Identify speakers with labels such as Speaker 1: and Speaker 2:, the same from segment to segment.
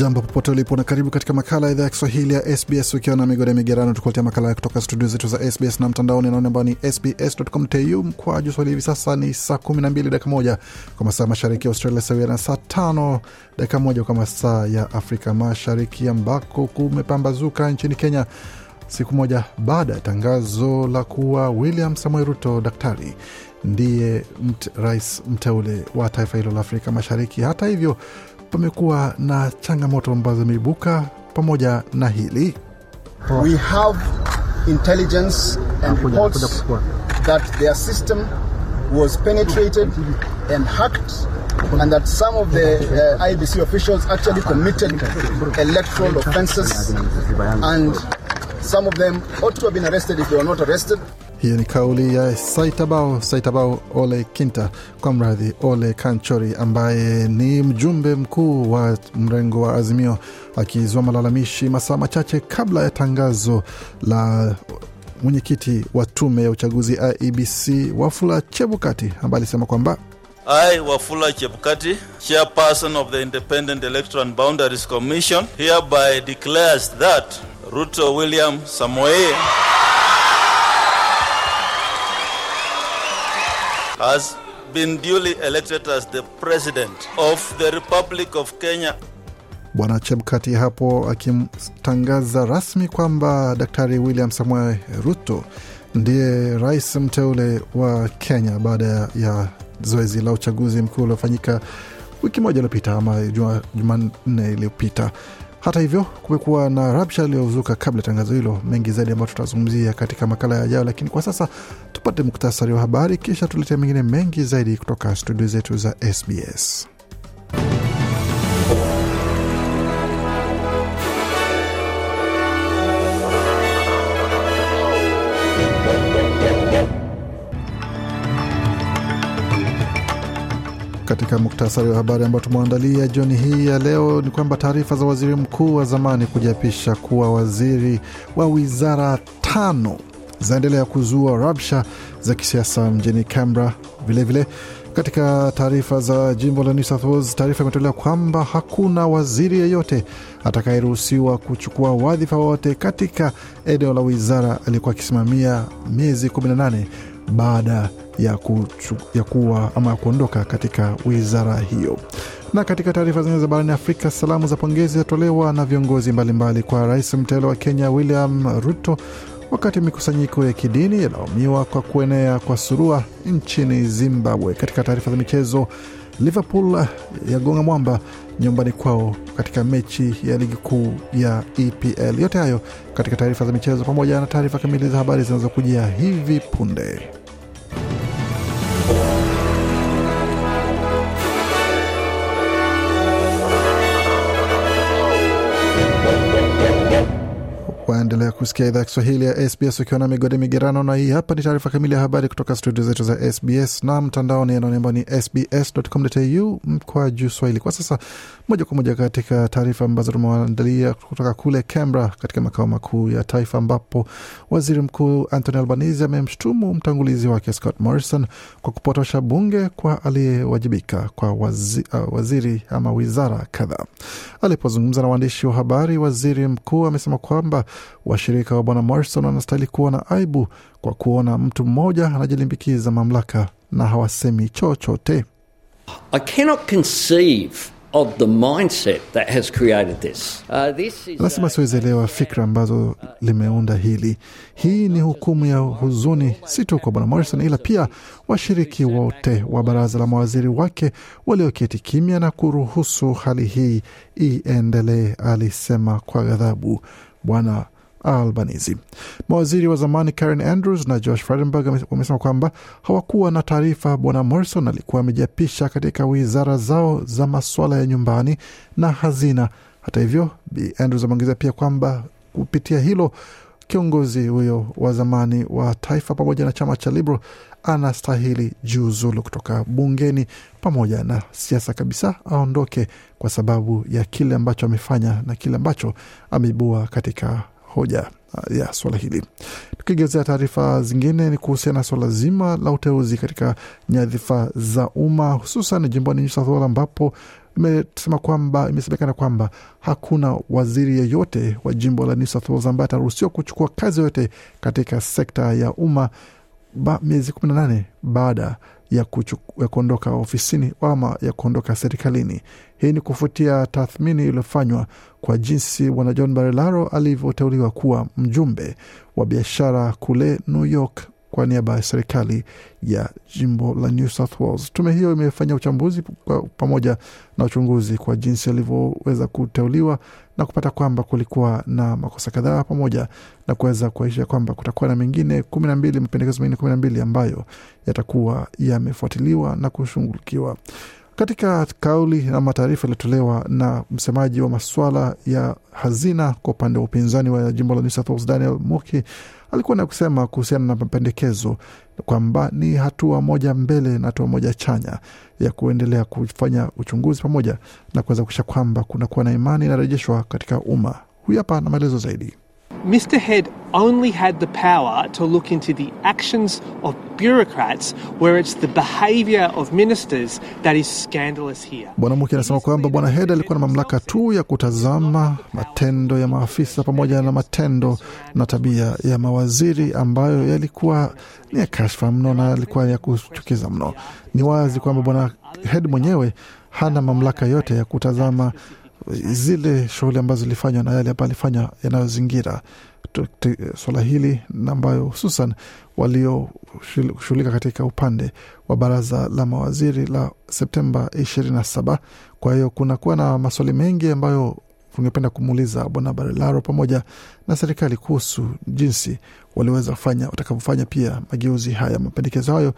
Speaker 1: Jambo popote ulipo na karibu katika makala ya idhaa ya Kiswahili ya SBS ukiwa na migode migerano, tukuletea makala kutoka studio zetu za SBS na mtandaoni naone ambao ni sbs.com.au mkwa juu swahili. Hivi sasa ni saa 12 dakika moja kwa masaa mashariki ya Australia, sawia na saa tano dakika moja kwa masaa ya Afrika Mashariki, ambako kumepambazuka nchini Kenya siku moja baada ya tangazo la kuwa William Samoei Ruto daktari ndiye mt, rais mteule wa taifa hilo la Afrika Mashariki. Hata hivyo pamekuwa na changamoto ambazo zimeibuka pamoja na hili.
Speaker 2: We have intelligence and reports that their system was penetrated and hacked and that some of the uh, IBC officials actually committed electoral offenses and some of them ought to have been arrested if they were not arrested.
Speaker 1: Hiyo ni kauli ya Saitabao Saitabao Ole Kinta, kwa mradhi Ole Kanchori, ambaye ni mjumbe mkuu wa mrengo wa Azimio, akizua malalamishi masaa machache kabla ya tangazo la mwenyekiti wa tume ya uchaguzi IEBC Wafula Chebukati, ambaye alisema kwamba
Speaker 3: I, Wafula Chebukati, chairperson of the Independent Electoral and Boundaries Commission, hereby declares that Ruto William Samoei has been duly elected as the president of the Republic of Kenya.
Speaker 1: Bwana Chebukati hapo akimtangaza rasmi kwamba Daktari William Samoei Ruto ndiye rais mteule wa Kenya baada ya zoezi la uchaguzi mkuu uliofanyika wiki moja iliyopita ama Jumanne iliyopita. Hata hivyo kumekuwa na rabsha iliyozuka kabla ya tangazo hilo, mengi zaidi ambayo tutazungumzia katika makala yajayo, lakini kwa sasa tupate muktasari wa habari, kisha tuletea mengine mengi zaidi kutoka studio zetu za SBS. Katika muktasari wa habari ambao tumeandalia jioni hii ya leo ni kwamba taarifa za waziri mkuu wa zamani kujiapisha kuwa waziri wa wizara tano zaendelea kuzua rabsha za kisiasa mjini Canberra. Vilevile katika taarifa za jimbo la New taarifa imetolewa kwamba hakuna waziri yeyote atakayeruhusiwa kuchukua wadhifa wote katika eneo la wizara aliyekuwa akisimamia miezi 18 baada ya, kuchu, ya kuwa ama kuondoka katika wizara hiyo. Na katika taarifa zingine za barani Afrika, salamu za pongezi zatolewa na viongozi mbalimbali mbali kwa rais mteule wa Kenya William Ruto, wakati mikusanyiko ya kidini yalaumiwa kwa kuenea kwa surua nchini Zimbabwe. Katika taarifa za michezo, Liverpool yagonga mwamba nyumbani kwao katika mechi ya ligi kuu ya EPL. Yote hayo katika taarifa za michezo, pamoja na taarifa kamili za habari zinazokujia hivi punde. Waendelea kusikia idhaa Kiswahili ya SBS ukiwa na migode migerano, na hii hapa ni taarifa kamili ya habari kutoka studio zetu za SBS na mtandaoni anaonemba ni sbs.com.au mkwa juu swahili. Kwa sasa moja kwa moja katika taarifa ambazo tumewaandalia kutoka kule Canberra, katika makao makuu ya taifa, ambapo waziri mkuu Anthony Albanese amemshutumu mtangulizi wake Scott Morrison kwa kupotosha bunge kwa aliyewajibika kwa wazi, uh, waziri ama wizara kadhaa. Alipozungumza na waandishi wa habari, waziri mkuu amesema kwamba washirika wa bwana Morrison wanastahili kuwa na aibu kwa kuona mtu mmoja anajilimbikiza mamlaka na hawasemi chochote.
Speaker 4: I cannot conceive of the mindset that has created this. Uh, this is
Speaker 1: Anasema siwezielewa fikra ambazo limeunda hili. Hii ni hukumu ya huzuni, si tu kwa bwana Morrison, ila pia washiriki wote wa baraza la mawaziri wake walioketi kimya na kuruhusu hali hii iendelee, alisema kwa ghadhabu bwana Albanese. Mawaziri wa zamani Karen Andrews na Josh Frydenberg wamesema kwamba hawakuwa na taarifa bwana Morrison alikuwa amejiapisha katika wizara zao za masuala ya nyumbani na hazina. Hata hivyo, Bi Andrews ameongeza pia kwamba kupitia hilo kiongozi huyo wa zamani wa taifa pamoja na chama cha Liberal anastahili jiuzulu kutoka bungeni pamoja na siasa kabisa, aondoke kwa sababu ya kile ambacho amefanya na kile ambacho ameibua katika hoja ya swala hili. Tukigezea taarifa zingine ni kuhusiana na swala zima la uteuzi katika nyadhifa za umma hususan jimboni New South Wales ambapo imesema kwamba imesemekana kwamba hakuna waziri yeyote wa jimbo la New South Wales ambaye ataruhusiwa kuchukua kazi yoyote katika sekta ya umma miezi kumi na nane baada ya, ya kuondoka ofisini ama ya kuondoka serikalini. Hii ni kufuatia tathmini iliyofanywa kwa jinsi bwana John Barilaro alivyoteuliwa kuwa mjumbe wa biashara kule New York kwa niaba ya serikali ya jimbo la New South Wales. Tume hiyo imefanya uchambuzi pamoja na uchunguzi kwa jinsi alivyoweza kuteuliwa na kupata kwamba kulikuwa na makosa kadhaa pamoja na kuweza kuaisha kwamba kutakuwa na mengine kumi na mbili mapendekezo mengine kumi na mbili ambayo yatakuwa yamefuatiliwa na kushughulikiwa. Katika kauli ama taarifa iliyotolewa na msemaji wa masuala ya hazina kwa upande wa upinzani wa jimbo la New South Wales, Daniel Muki alikuwa na kusema kuhusiana na mapendekezo kwamba ni hatua moja mbele na hatua moja chanya ya kuendelea kufanya uchunguzi pamoja na kuweza kuisha kwamba kunakuwa na imani inarejeshwa katika umma. Huyu hapa na maelezo zaidi.
Speaker 5: Mr. Head only had the power to look into the actions of bureaucrats where it's the behavior of ministers that is scandalous here.
Speaker 1: Bwana Muki anasema kwamba Bwana Head alikuwa na mamlaka tu ya kutazama matendo ya maafisa pamoja na matendo na tabia ya mawaziri ambayo yalikuwa ni ya kashfa mno na yalikuwa ya kuchukiza mno. Ni wazi kwamba Bwana Head mwenyewe hana mamlaka yote ya kutazama zile shughuli ambazo zilifanywa na yale ambayo alifanya yanayozingira swala hili na ambayo hususan walioshughulika katika upande wa baraza la mawaziri la Septemba 27. Kwa hiyo kunakuwa na maswali mengi ambayo tungependa kumuuliza Bwana Barilaro pamoja na serikali kuhusu jinsi waliweza fanya watakavyofanya pia mageuzi haya, mapendekezo hayo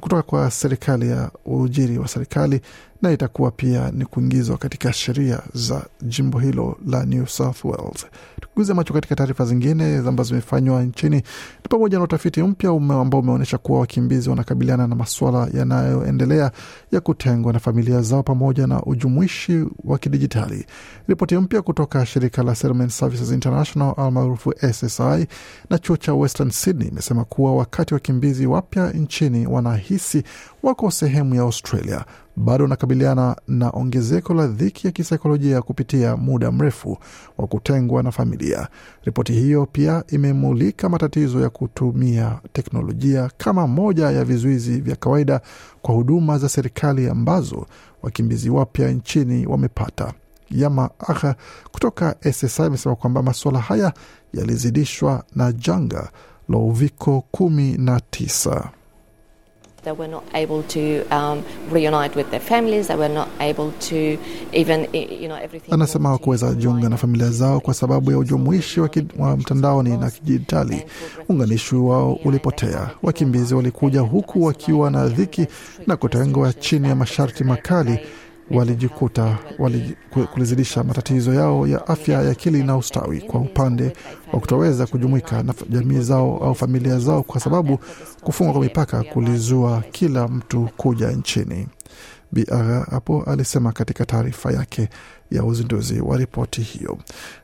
Speaker 1: kutoka kwa serikali ya uajiri wa serikali na itakuwa pia ni kuingizwa katika sheria za jimbo hilo la New South Wales. Tukuguze macho katika taarifa zingine ambazo zimefanywa nchini ni pamoja na utafiti mpya ambao umeonyesha kuwa wakimbizi wanakabiliana na masuala yanayoendelea ya kutengwa na familia zao pamoja na ujumuishi wa kidijitali. Ripoti mpya kutoka shirika la Settlement Services International almaarufu SSI na chuo cha Western Sydney imesema kuwa wakati wakimbizi wapya nchini wanahisi wako sehemu ya Australia bado wanakabiliana na ongezeko la dhiki ya kisaikolojia kupitia muda mrefu wa kutengwa na familia. Ripoti hiyo pia imemulika matatizo ya kutumia teknolojia kama moja ya vizuizi vya kawaida kwa huduma za serikali ambazo wakimbizi wapya nchini wamepata. Yama Aha kutoka SSI amesema kwamba masuala haya yalizidishwa na janga la uviko kumi na tisa.
Speaker 6: They were not able to um, reunite with their families. They were not able to even, you know, everything.
Speaker 1: Anasema hawakuweza jiunga na familia zao kwa sababu ya ujumuishi wa, wa mtandaoni na kidijitali. Uunganishi wao ulipotea. Wakimbizi walikuja huku wakiwa na dhiki na kutengwa chini ya masharti makali walijikuta wali, kulizidisha matatizo yao ya afya ya akili na ustawi kwa upande wa kutoweza kujumuika na jamii zao au familia zao, kwa sababu kufungwa kwa mipaka kulizua kila mtu kuja nchini. Bi hapo alisema katika taarifa yake ya uzinduzi wa ripoti hiyo.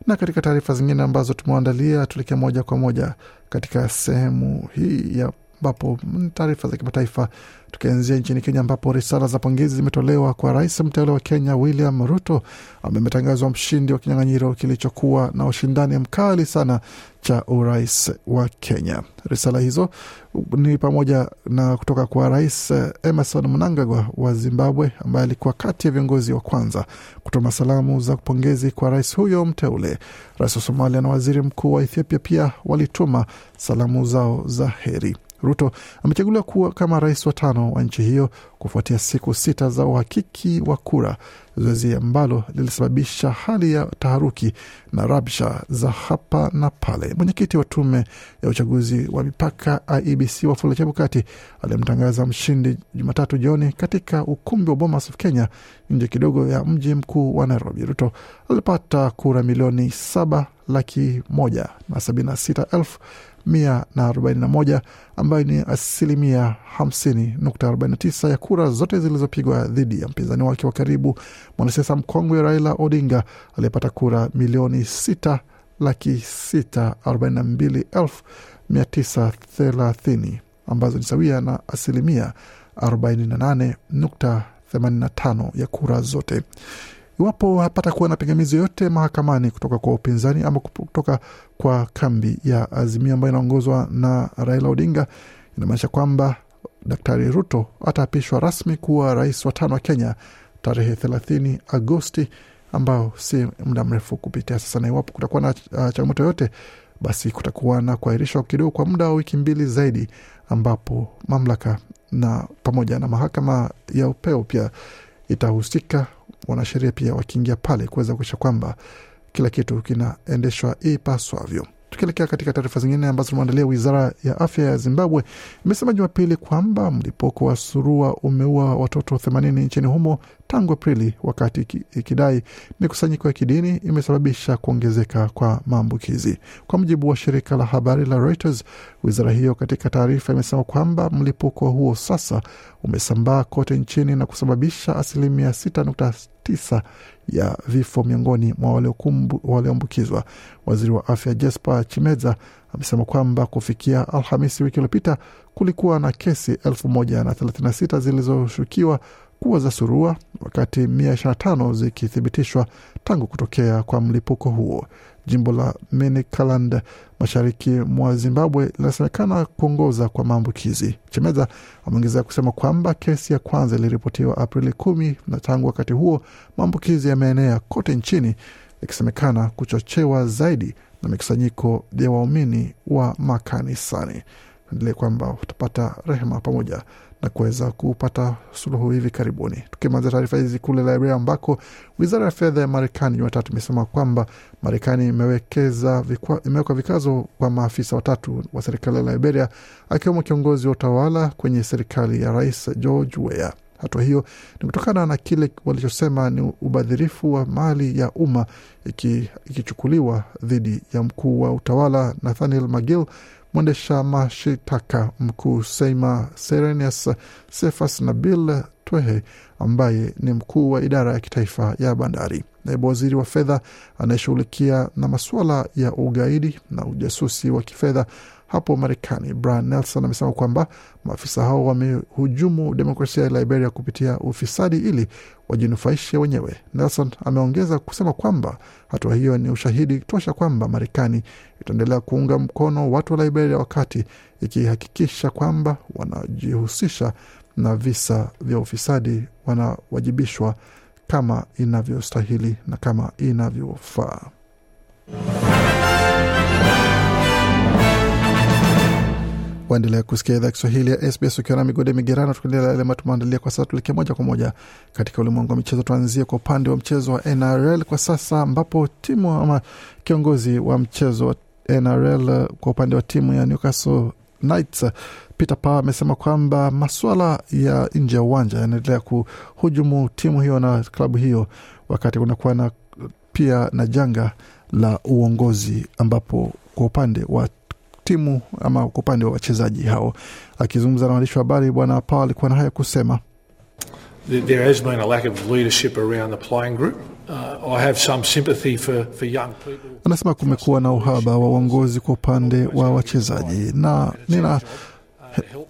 Speaker 1: Na katika taarifa zingine ambazo tumeandalia, tuelekea moja kwa moja katika sehemu hii ya ambapo taarifa za kimataifa tukianzia nchini Kenya ambapo risala za pongezi zimetolewa kwa rais mteule wa Kenya William Ruto ambaye ametangazwa mshindi wa kinyang'anyiro kilichokuwa na ushindani mkali sana cha urais wa Kenya. Risala hizo ni pamoja na kutoka kwa rais Emerson Mnangagwa wa Zimbabwe ambaye alikuwa kati ya viongozi wa kwanza kutuma salamu za pongezi kwa rais huyo mteule. Rais wa Somalia na waziri mkuu wa Ethiopia pia walituma salamu zao za heri. Ruto amechaguliwa kuwa kama rais wa tano wa nchi hiyo kufuatia siku sita za uhakiki wa kura, zoezi ambalo lilisababisha hali ya taharuki na rabsha za hapa na pale. Mwenyekiti wa tume ya uchaguzi wa mipaka IEBC Wafula Chebukati aliyemtangaza mshindi Jumatatu jioni katika ukumbi wa Bomas of Kenya, nje kidogo ya mji mkuu wa Nairobi. Ruto alipata kura milioni saba laki moja na sabini na sita elfu mia na arobaini na moja ambayo ni asilimia hamsini nukta arobaini na tisa ya kura zote zilizopigwa dhidi ya mpinzani wake wa karibu mwanasiasa mkongwe Raila Odinga aliyepata kura milioni sita laki sita arobaini na mbili elfu mia tisa thelathini ambazo ni sawia na asilimia arobaini na nane nukta themanini na tano ya kura zote. Iwapo hapata kuwa na pingamizi yoyote mahakamani kutoka kwa upinzani ama kutoka kwa kambi ya Azimio ambayo inaongozwa na Raila Odinga, inamaanisha kwamba Daktari Ruto ataapishwa rasmi kuwa rais wa tano wa Kenya tarehe thelathini Agosti, ambao si muda mrefu kupitia sasa. Na iwapo kutakuwa na uh, changamoto yoyote, basi kutakuwa na kuahirishwa kidogo kwa muda wa wiki mbili zaidi, ambapo mamlaka na pamoja na mahakama ya upeo pia itahusika wanasheria pia wakiingia pale kuweza kuisha kwamba kila kitu kinaendeshwa ipaswavyo. Tukielekea katika taarifa zingine ambazo tumeandalia, wizara ya afya ya Zimbabwe imesema Jumapili kwamba mlipuko wa surua umeua watoto 80 nchini humo tangu Aprili, wakati ikidai mikusanyiko ya kidini imesababisha kuongezeka kwa maambukizi. Kwa mujibu wa shirika la habari la Reuters, wizara hiyo katika taarifa imesema kwamba mlipuko huo sasa umesambaa kote nchini na kusababisha asilimia 6.9 ya vifo miongoni mwa walioambukizwa. Waziri wa afya Jesper Chimeza amesema kwamba kufikia Alhamisi wiki iliyopita kulikuwa na kesi 1036 zilizoshukiwa kuwa za surua, wakati 125 zikithibitishwa tangu kutokea kwa mlipuko huo. Jimbo la Manicaland mashariki mwa Zimbabwe linasemekana kuongoza kwa maambukizi. Chemeza ameongezea kusema kwamba kesi ya kwanza iliripotiwa Aprili kumi na tangu wakati huo maambukizi yameenea kote nchini, ikisemekana kuchochewa zaidi na mikusanyiko ya waumini wa makanisani. Endelee kwamba utapata rehema pamoja na kuweza kupata suluhu hivi karibuni. Tukimaliza taarifa hizi kule Liberia, ambako wizara ya fedha ya Marekani Jumatatu imesema kwamba Marekani imewekeza imeweka vikazo kwa maafisa watatu wa serikali ya Liberia, akiwemo kiongozi wa utawala kwenye serikali ya Rais George Weah. Hatua hiyo ni kutokana na kile walichosema ni ubadhirifu wa mali ya umma ikichukuliwa dhidi ya mkuu wa utawala Nathaniel Magill, mwendesha mashitaka mkuu Seima Serenius Sefas na Bill Twehe ambaye ni mkuu wa idara ya kitaifa ya bandari. Naibu waziri wa fedha anayeshughulikia na masuala ya ugaidi na ujasusi wa kifedha hapo Marekani, Brian Nelson amesema kwamba maafisa hao wamehujumu demokrasia ya Liberia kupitia ufisadi ili wajinufaishe wenyewe. Nelson ameongeza kusema kwamba hatua hiyo ni ushahidi tosha kwamba Marekani itaendelea kuunga mkono watu wa Liberia wakati ikihakikisha kwamba wanajihusisha na visa vya ufisadi wanawajibishwa kama inavyostahili na kama inavyofaa. Waendelea kusikia idhaa Kiswahili ya SBS ukiwa na migode migerano, tukiendelea yale ambayo tumeandalia kwa sasa. Tuelekea moja kwa moja katika ulimwengu wa michezo. Tuanzie kwa upande wa mchezo wa NRL kwa sasa, ambapo timu ama kiongozi wa mchezo wa NRL kwa upande wa timu ya Newcastle Knights Peter Power amesema kwamba maswala ya nje ya uwanja yanaendelea kuhujumu timu hiyo na klabu hiyo, wakati kunakuwa na pia na janga la uongozi, ambapo kwa upande wa timu ama kwa upande wa wachezaji hao. Akizungumza na waandishi wa habari, Bwana Power alikuwa na haya kusema.
Speaker 7: There has been a lack of leadership around the playing group. Uh, I have some sympathy for, for young people.
Speaker 1: Anasema kumekuwa na uhaba wa uongozi kwa upande wa wachezaji na nina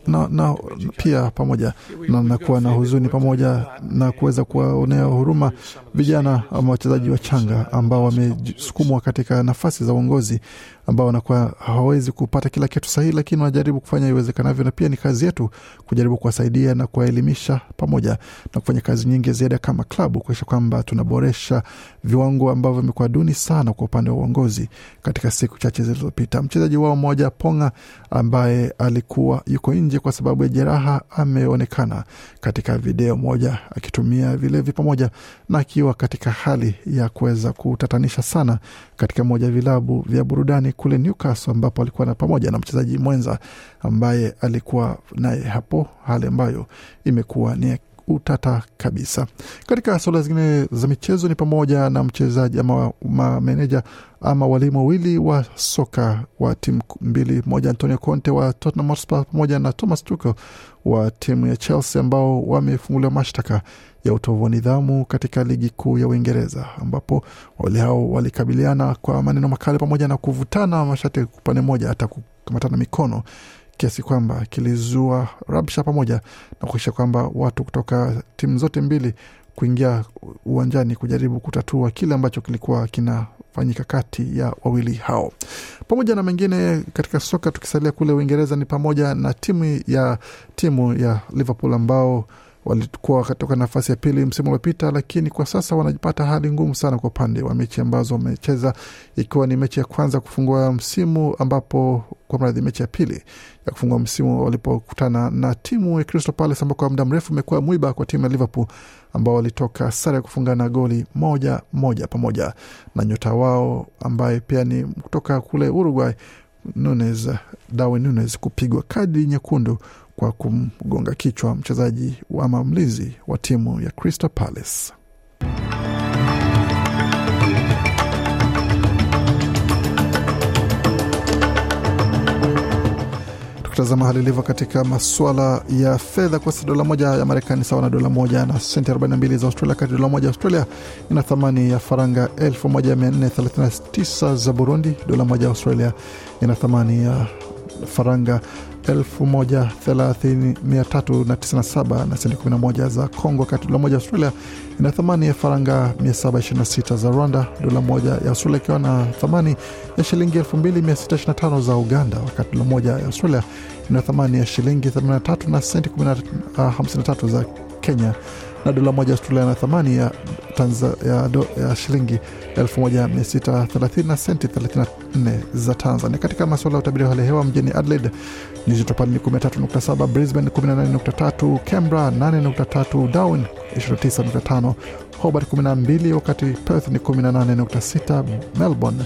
Speaker 1: na, na pia pamoja na nakuwa na huzuni pamoja na kuweza kuwaonea huruma vijana ama wachezaji wachanga ambao wamesukumwa katika nafasi za uongozi ambao wanakuwa hawawezi kupata kila kitu sahihi, lakini wanajaribu kufanya iwezekanavyo, na pia ni kazi yetu kujaribu kuwasaidia na kuwaelimisha pamoja na kufanya kazi nyingi ziada kama klabu kuakisha kwamba tunaboresha viwango ambavyo vimekuwa duni sana kwa upande wa uongozi katika siku chache zilizopita. Mchezaji wao mmoja Ponga ambaye alikuwa yuko nje kwa sababu ya jeraha ameonekana katika video moja akitumia vilevi pamoja na akiwa katika hali ya kuweza kutatanisha sana katika moja ya vilabu vya burudani kule Newcastle, ambapo alikuwa na pamoja na mchezaji mwenza ambaye alikuwa naye hapo, hali ambayo imekuwa ni utata kabisa. Katika suala zingine za michezo ni pamoja na mchezaji ama mameneja ama walimu wawili wa soka wa timu mbili, moja Antonio Conte wa Tottenham Hotspur pamoja na Thomas Tuchel wa timu ya Chelsea ambao wamefunguliwa mashtaka ya utovu wa nidhamu katika ligi kuu ya Uingereza, ambapo wawili hao walikabiliana kwa maneno makali pamoja na kuvutana mashati upande mmoja hata kukamatana mikono kiasi kwamba kilizua rabsha pamoja na kuakisha kwamba watu kutoka timu zote mbili kuingia uwanjani kujaribu kutatua kile ambacho kilikuwa kinafanyika kati ya wawili hao. Pamoja na mengine katika soka, tukisalia kule Uingereza ni pamoja na timu ya timu ya Liverpool ambao walikuwa katika nafasi ya pili msimu uliopita, lakini kwa sasa wanajipata hali ngumu sana kwa upande wa mechi ambazo wamecheza, ikiwa ni mechi ya kwanza kufungua msimu, ambapo kwa mradhi, mechi ya pili ya kufungua msimu walipokutana na timu ya Crystal Palace ambao kwa muda mrefu imekuwa mwiba kwa timu ya Liverpool ambao walitoka sare ya kufungana goli moja moja pamoja na nyota wao ambaye pia ni kutoka kule Uruguay Nunes, Darwin Nunes kupigwa kadi nyekundu kwa kumgonga kichwa mchezaji ama mlinzi wa timu ya Crystal Palace. Tukitazama hali ilivyo katika masuala ya fedha, kwa sasa dola moja ya Marekani sawa na dola moja na senti 42 za Australia, kati dola moja ya Australia ina thamani ya faranga 1439 za Burundi. Dola moja ya Australia ina thamani ya faranga 1397 na senti 11 za Congo, wakati dola moja ya Australia ina thamani ya faranga 726 za Rwanda, dola moja ya Australia ikiwa na thamani ya shilingi 2625 za Uganda, wakati dola moja ya Australia ina thamani ya shilingi 83 na senti 53 za Kenya na dola moja Australia na thamani ya, tanza, ya, do, ya shilingi 1630 na senti 34 za Tanzania. Katika masuala ya utabiri wa hali ya hewa mjini Adelaide nyuzi joto ni 13.7, Brisbane 18.3, Canberra 8.3, Darwin 29.5, Hobart 12, wakati Perth ni 18.6, Melbourne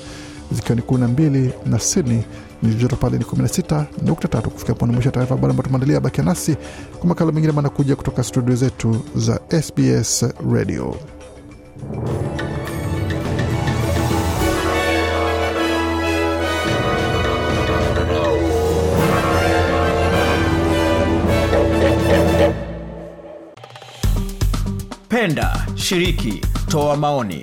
Speaker 1: zikiwa ni 12 na Sydney joto pale ni 16.3. Kufikia pone mwisho taarifa habari ambayo tumeandalia. Bakia nasi kwa makala mengine manakuja kutoka studio zetu za SBS Radio.
Speaker 8: Penda, shiriki, toa maoni,